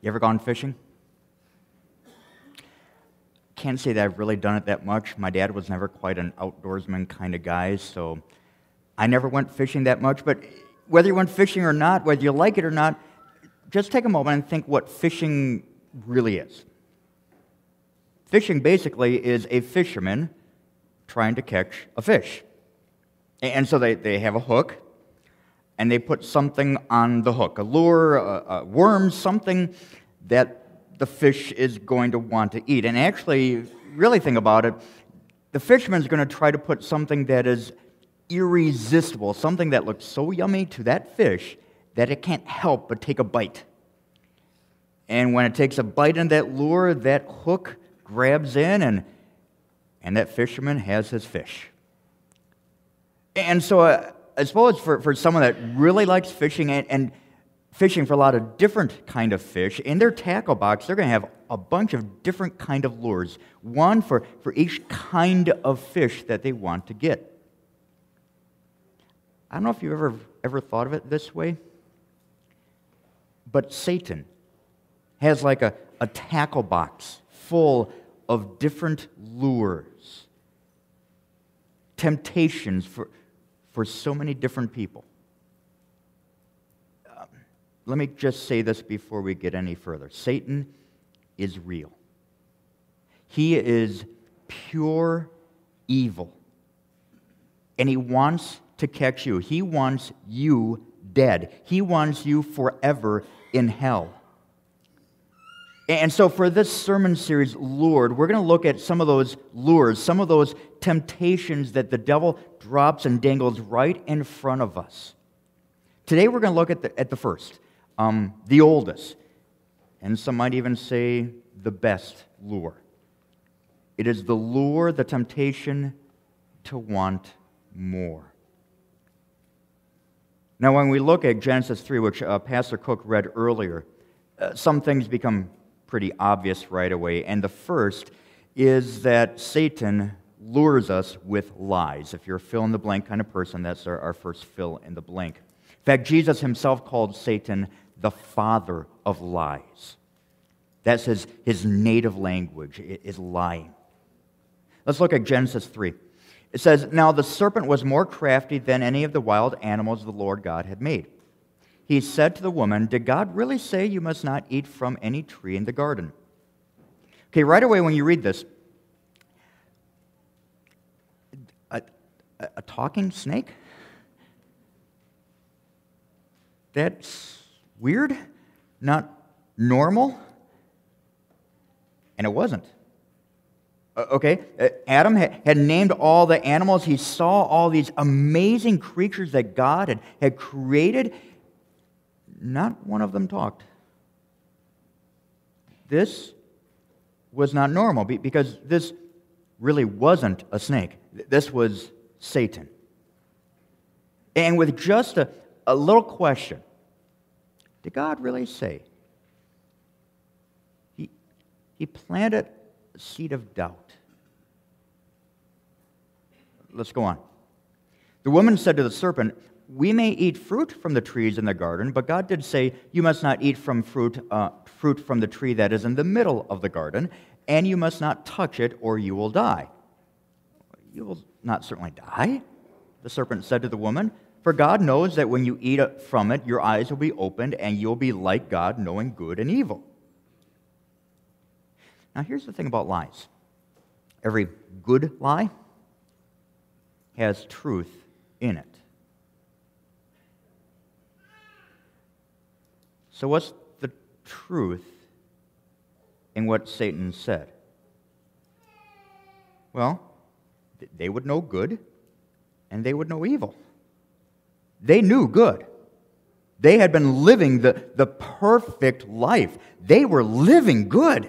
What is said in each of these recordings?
You ever gone fishing? Can't say that I've really done it that much. My dad was never quite an outdoorsman kind of guy, so I never went fishing that much. But whether you went fishing or not, whether you like it or not, just take a moment and think what fishing really is. Fishing basically is a fisherman trying to catch a fish. And so they, they have a hook, and they put something on the hook a lure, a, a worm, something that the fish is going to want to eat. And actually, really think about it, the fisherman's going to try to put something that is irresistible, something that looks so yummy to that fish that it can't help but take a bite. And when it takes a bite in that lure, that hook grabs in, and, and that fisherman has his fish. And so, uh, I suppose for, for someone that really likes fishing and, and fishing for a lot of different kind of fish, in their tackle box, they're going to have a bunch of different kind of lures, one for, for each kind of fish that they want to get. I don't know if you've ever, ever thought of it this way, but Satan has like a, a tackle box full of different lures, temptations for, for so many different people. Um, let me just say this before we get any further Satan is real, he is pure evil. And he wants to catch you. He wants you dead. He wants you forever in hell. And so, for this sermon series, Lured, we're going to look at some of those lures, some of those temptations that the devil drops and dangles right in front of us. Today, we're going to look at the, at the first, um, the oldest, and some might even say the best lure. It is the lure, the temptation to want more. Now, when we look at Genesis 3, which uh, Pastor Cook read earlier, uh, some things become pretty obvious right away. And the first is that Satan lures us with lies. If you're a fill in the blank kind of person, that's our, our first fill in the blank. In fact, Jesus himself called Satan the father of lies. That's his, his native language, is lying. Let's look at Genesis 3. It says, Now the serpent was more crafty than any of the wild animals the Lord God had made he said to the woman, Did God really say you must not eat from any tree in the garden? Okay, right away when you read this, a, a, talking snake? That's weird, not normal. And it wasn't. Okay? Uh, Adam had named all the animals. He saw all these amazing creatures that God had, had created not one of them talked. This was not normal because this really wasn't a snake. This was Satan. And with just a, a little question, did God really say? He, he planted a seed of doubt. Let's go on. The woman said to the serpent, we may eat fruit from the trees in the garden, but God did say, You must not eat from fruit, uh, fruit from the tree that is in the middle of the garden, and you must not touch it, or you will die. You will not certainly die, the serpent said to the woman, for God knows that when you eat from it, your eyes will be opened, and you'll be like God, knowing good and evil. Now, here's the thing about lies every good lie has truth in it. So, what's the truth in what Satan said? Well, they would know good and they would know evil. They knew good. They had been living the, the perfect life. They were living good.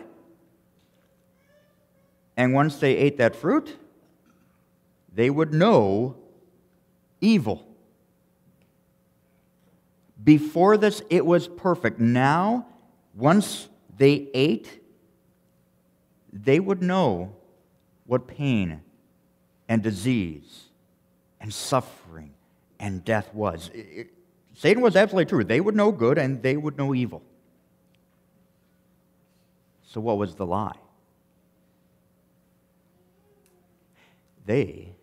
And once they ate that fruit, they would know evil. Before this, it was perfect. Now, once they ate, they would know what pain and disease and suffering and death was. It, Satan was absolutely true. They would know good and they would know evil. So, what was the lie? They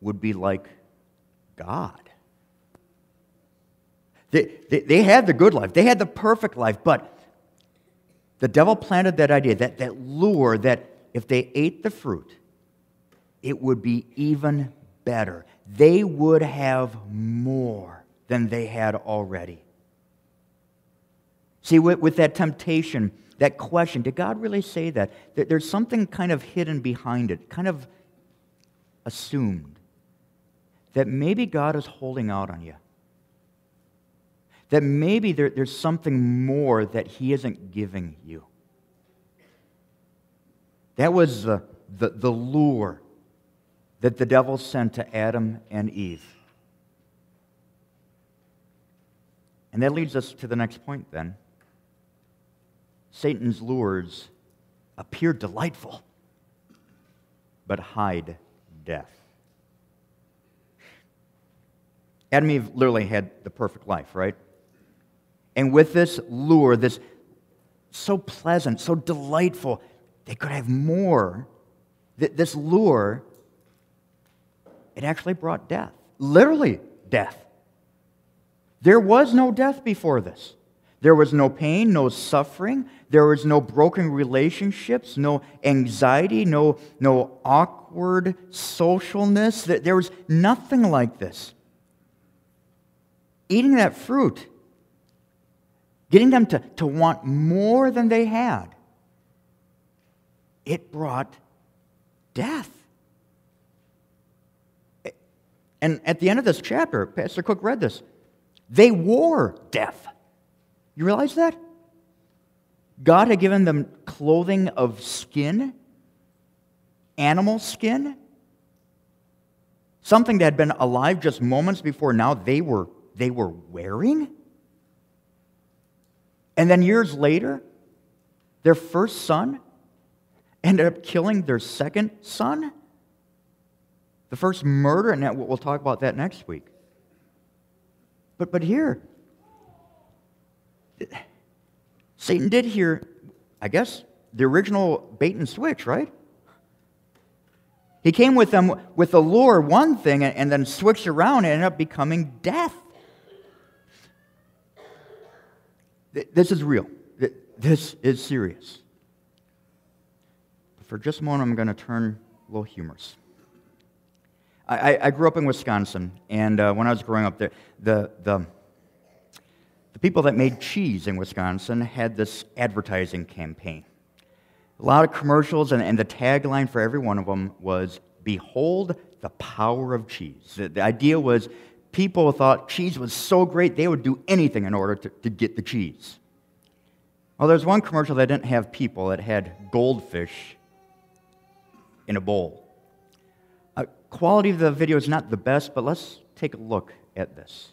would be like God. They, they, they, had the good life, they had the perfect life, but the devil planted that idea, that, that lure, that if they ate the fruit, it would be even better. They would have more than they had already. See, with, with that temptation, that question, did God really say that? There's something kind of hidden behind it, kind of assumed. That maybe God is holding out on you. That maybe there, there's something more that He isn't giving you. That was the, the, the lure that the devil sent to Adam and Eve. And that leads us to the next point then. Satan's lures appear delightful, but hide death. Adam and Eve literally had the perfect life, right? And with this lure, this so pleasant, so delightful, they could have more. This lure, it actually brought death. Literally, death. There was no death before this. There was no pain, no suffering. There was no broken relationships, no anxiety, no, no awkward socialness. There was nothing like this. Eating that fruit, getting them to, to want more than they had, it brought death. And at the end of this chapter, Pastor Cook read this, they wore death. You realize that? God had given them clothing of skin, animal skin, something that had been alive just moments before now they were, they were wearing. And then years later, their first son ended up killing their second son. The first murder, and we'll talk about that next week. But, but here, Satan did hear, I guess, the original bait and switch, right? He came with them with the lure, one thing, and then switched around and ended up becoming death. This is real. This is serious. For just a moment, I'm going to turn a little humorous. I, I, grew up in Wisconsin, and uh, when I was growing up, the, the, the the people that made cheese in Wisconsin had this advertising campaign. A lot of commercials, and, and the tagline for every one of them was Behold the power of cheese. The, the idea was people thought cheese was so great they would do anything in order to, to get the cheese. Well, there's one commercial that didn't have people, it had goldfish in a bowl. Uh, quality of the video is not the best, but let's take a look at this.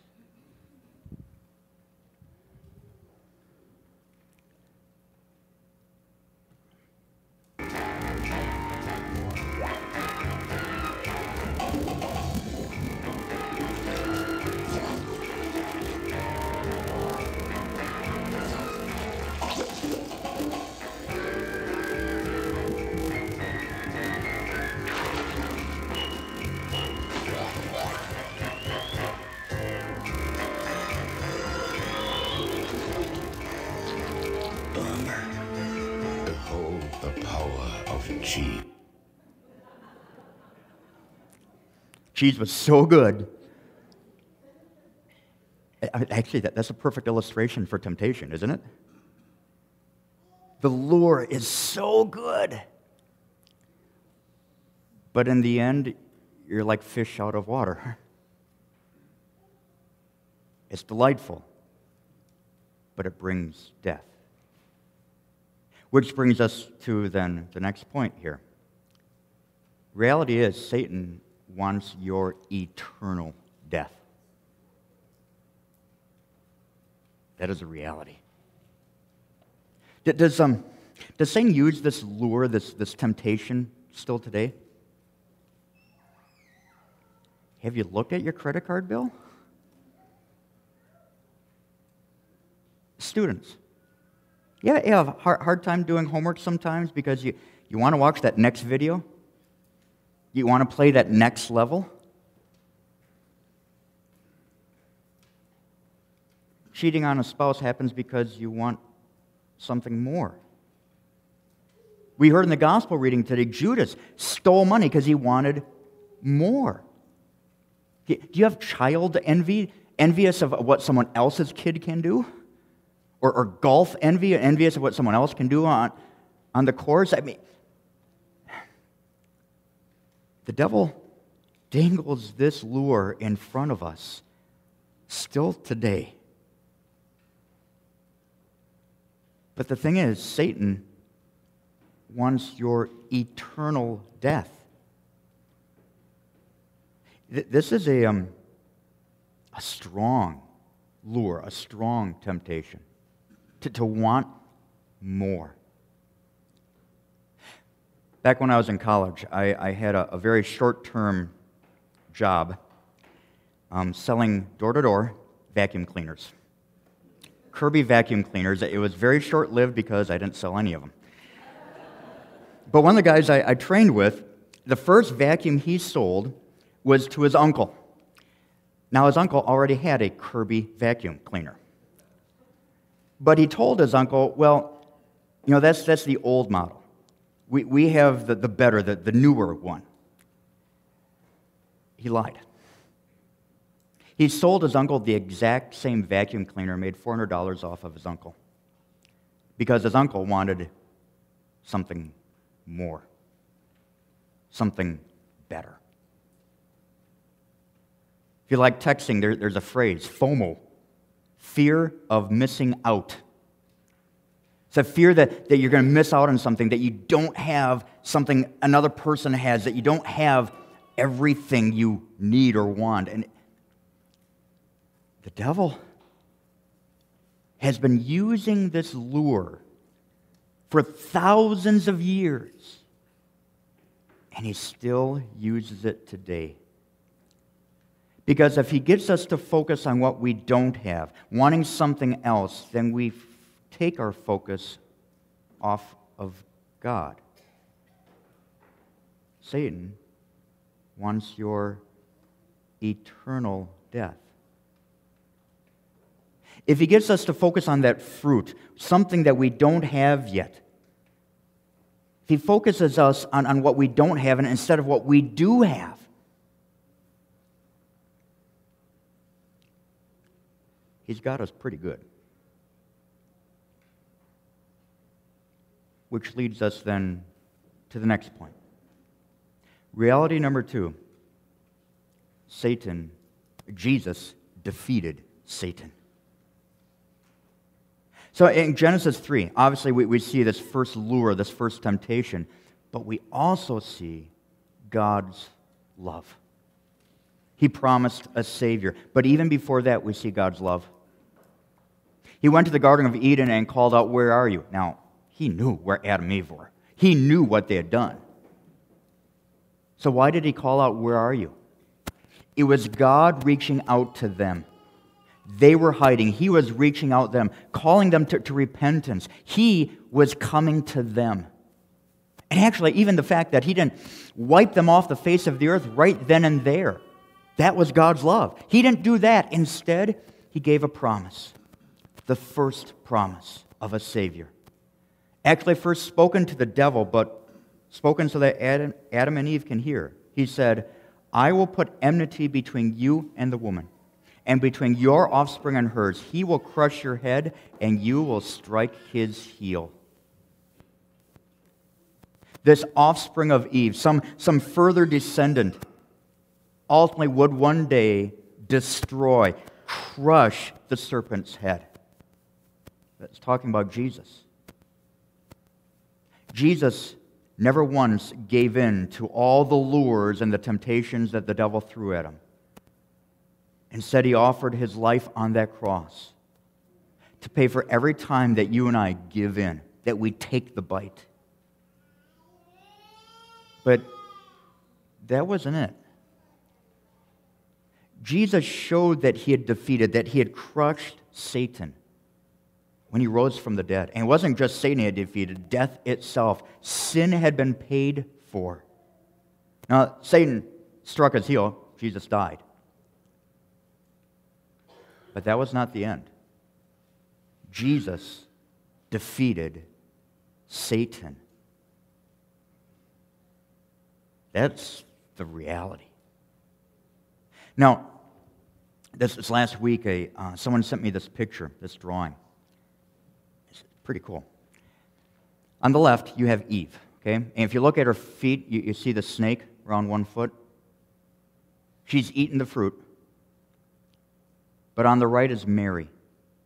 Cheese. Cheese was so good. Actually, that's a perfect illustration for temptation, isn't it? The lure is so good. But in the end, you're like fish out of water. It's delightful, but it brings death. Which brings us to then the next point here. Reality is, Satan wants your eternal death. That is a reality. Does, um, does Satan use this lure, this, this temptation still today? Have you looked at your credit card bill? Students, Yeah, you have a hard, hard time doing homework sometimes because you, you want to watch that next video? You want to play that next level? Cheating on a spouse happens because you want something more. We heard in the gospel reading today Judas stole money because he wanted more. Do you have child envy, envious of what someone else's kid can do? Or, or golf envy, envious of what someone else can do on, on the course? I mean, the devil dangles this lure in front of us still today. But the thing is, Satan wants your eternal death. This is a, um, a strong lure, a strong temptation to, to want more. Back when I was in college, I, I had a, a very short term job um, selling door to door vacuum cleaners. Kirby vacuum cleaners. It was very short lived because I didn't sell any of them. But one of the guys I, I trained with, the first vacuum he sold was to his uncle. Now, his uncle already had a Kirby vacuum cleaner. But he told his uncle, well, you know, that's, that's the old model. We, we have the, the better, the, the newer one. He lied. He sold his uncle the exact same vacuum cleaner, made $400 off of his uncle, because his uncle wanted something more, something better. If you like texting, there, there's a phrase FOMO, fear of missing out. It's a fear that, that you're going to miss out on something, that you don't have something another person has, that you don't have everything you need or want. And the devil has been using this lure for thousands of years, and he still uses it today. Because if he gets us to focus on what we don't have, wanting something else, then we take our focus off of God. Satan wants your eternal death. If he gets us to focus on that fruit, something that we don't have yet, if he focuses us on, on what we don't have and instead of what we do have, he's got us pretty good. Which leads us then to the next point. Reality number two Satan, Jesus defeated Satan. So in Genesis 3, obviously we, we see this first lure, this first temptation, but we also see God's love. He promised a Savior. But even before that, we see God's love. He went to the Garden of Eden and called out, Where are you? Now, he knew where Adam and Eve were, he knew what they had done. So, why did he call out, Where are you? It was God reaching out to them. They were hiding. He was reaching out to them, calling them to, to repentance. He was coming to them. And actually, even the fact that he didn't wipe them off the face of the earth right then and there, that was God's love. He didn't do that. Instead, he gave a promise the first promise of a Savior. Actually, first spoken to the devil, but spoken so that Adam, Adam and Eve can hear. He said, I will put enmity between you and the woman and between your offspring and hers. He will crush your head, and you will strike his heel. This offspring of Eve, some, some further descendant, ultimately would one day destroy, crush the serpent's head. That's talking about Jesus. Jesus never once gave in to all the lures and the temptations that the devil threw at him. Instead, he offered his life on that cross to pay for every time that you and I give in, that we take the bite. But that wasn't it. Jesus showed that he had defeated, that he had crushed Satan when he rose from the dead. And it wasn't just Satan he had defeated, death itself. Sin had been paid for. Now, Satan struck his heel, Jesus died. But that was not the end. Jesus defeated Satan. That's the reality. Now, this, this last week, a, uh, someone sent me this picture, this drawing. Pretty cool. On the left, you have Eve, okay? And if you look at her feet, you, you see the snake around one foot. She's eaten the fruit. But on the right is Mary,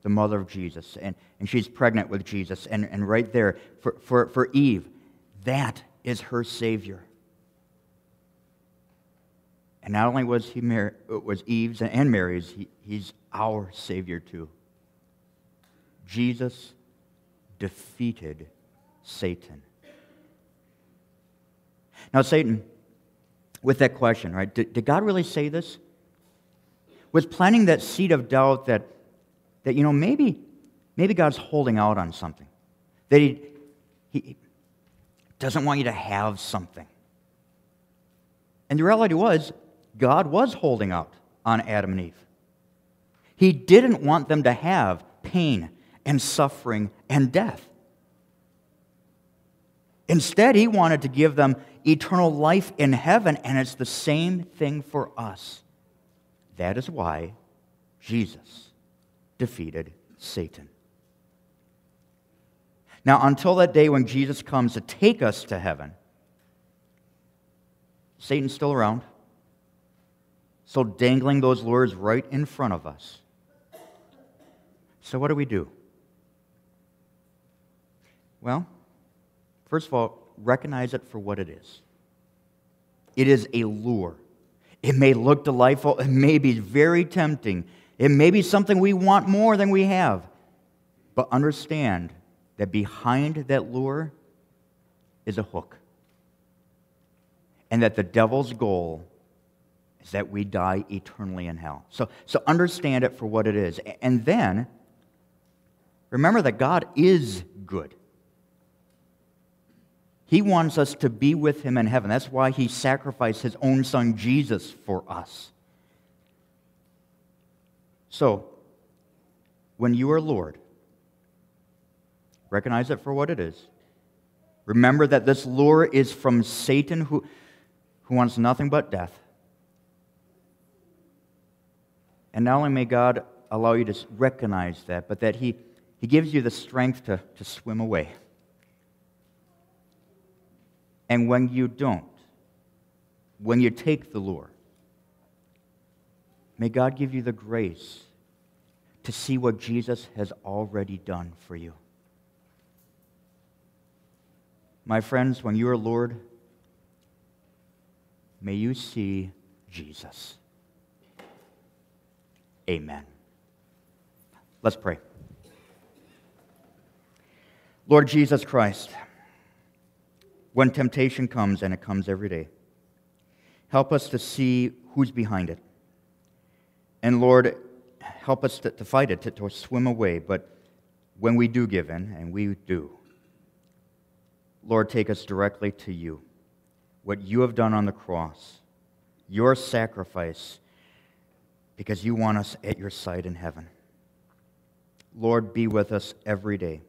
the mother of Jesus, and, and she's pregnant with Jesus. And, and right there, for, for, for Eve, that is her Savior. And not only was he Mary, was Eve's and Mary's, he, he's our Savior too. Jesus defeated Satan. Now, Satan, with that question, right? Did, did God really say this? Was planting that seed of doubt that, that you know, maybe, maybe God's holding out on something. That he, he doesn't want you to have something. And the reality was, God was holding out on Adam and Eve. He didn't want them to have pain and suffering and death. Instead, he wanted to give them eternal life in heaven, and it's the same thing for us. That is why Jesus defeated Satan. Now, until that day when Jesus comes to take us to heaven, Satan's still around still dangling those lures right in front of us. So, what do we do? Well, first of all, recognize it for what it is. It is a lure. It may look delightful, it may be very tempting, it may be something we want more than we have. But understand that behind that lure is a hook. And that the devil's goal is that we die eternally in hell. So, so understand it for what it is. And then remember that God is good. He wants us to be with Him in heaven. That's why He sacrificed His own Son, Jesus, for us. So, when you are lured, recognize it for what it is. Remember that this lure is from Satan, who, who wants nothing but death. And not only may God allow you to recognize that, but that He, he gives you the strength to, to swim away. And when you don't, when you take the lure, may God give you the grace to see what Jesus has already done for you. My friends, when you are lured, may you see Jesus. Amen. Let's pray. Lord Jesus Christ, when temptation comes, and it comes every day, help us to see who's behind it. And Lord, help us to, to fight it, to, to swim away. But when we do give in, and we do, Lord, take us directly to you. What you have done on the cross, your sacrifice because you want us at your side in heaven. Lord, be with us every day,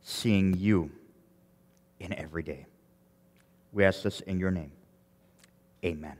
seeing you in every day. We ask this in your name. Amen.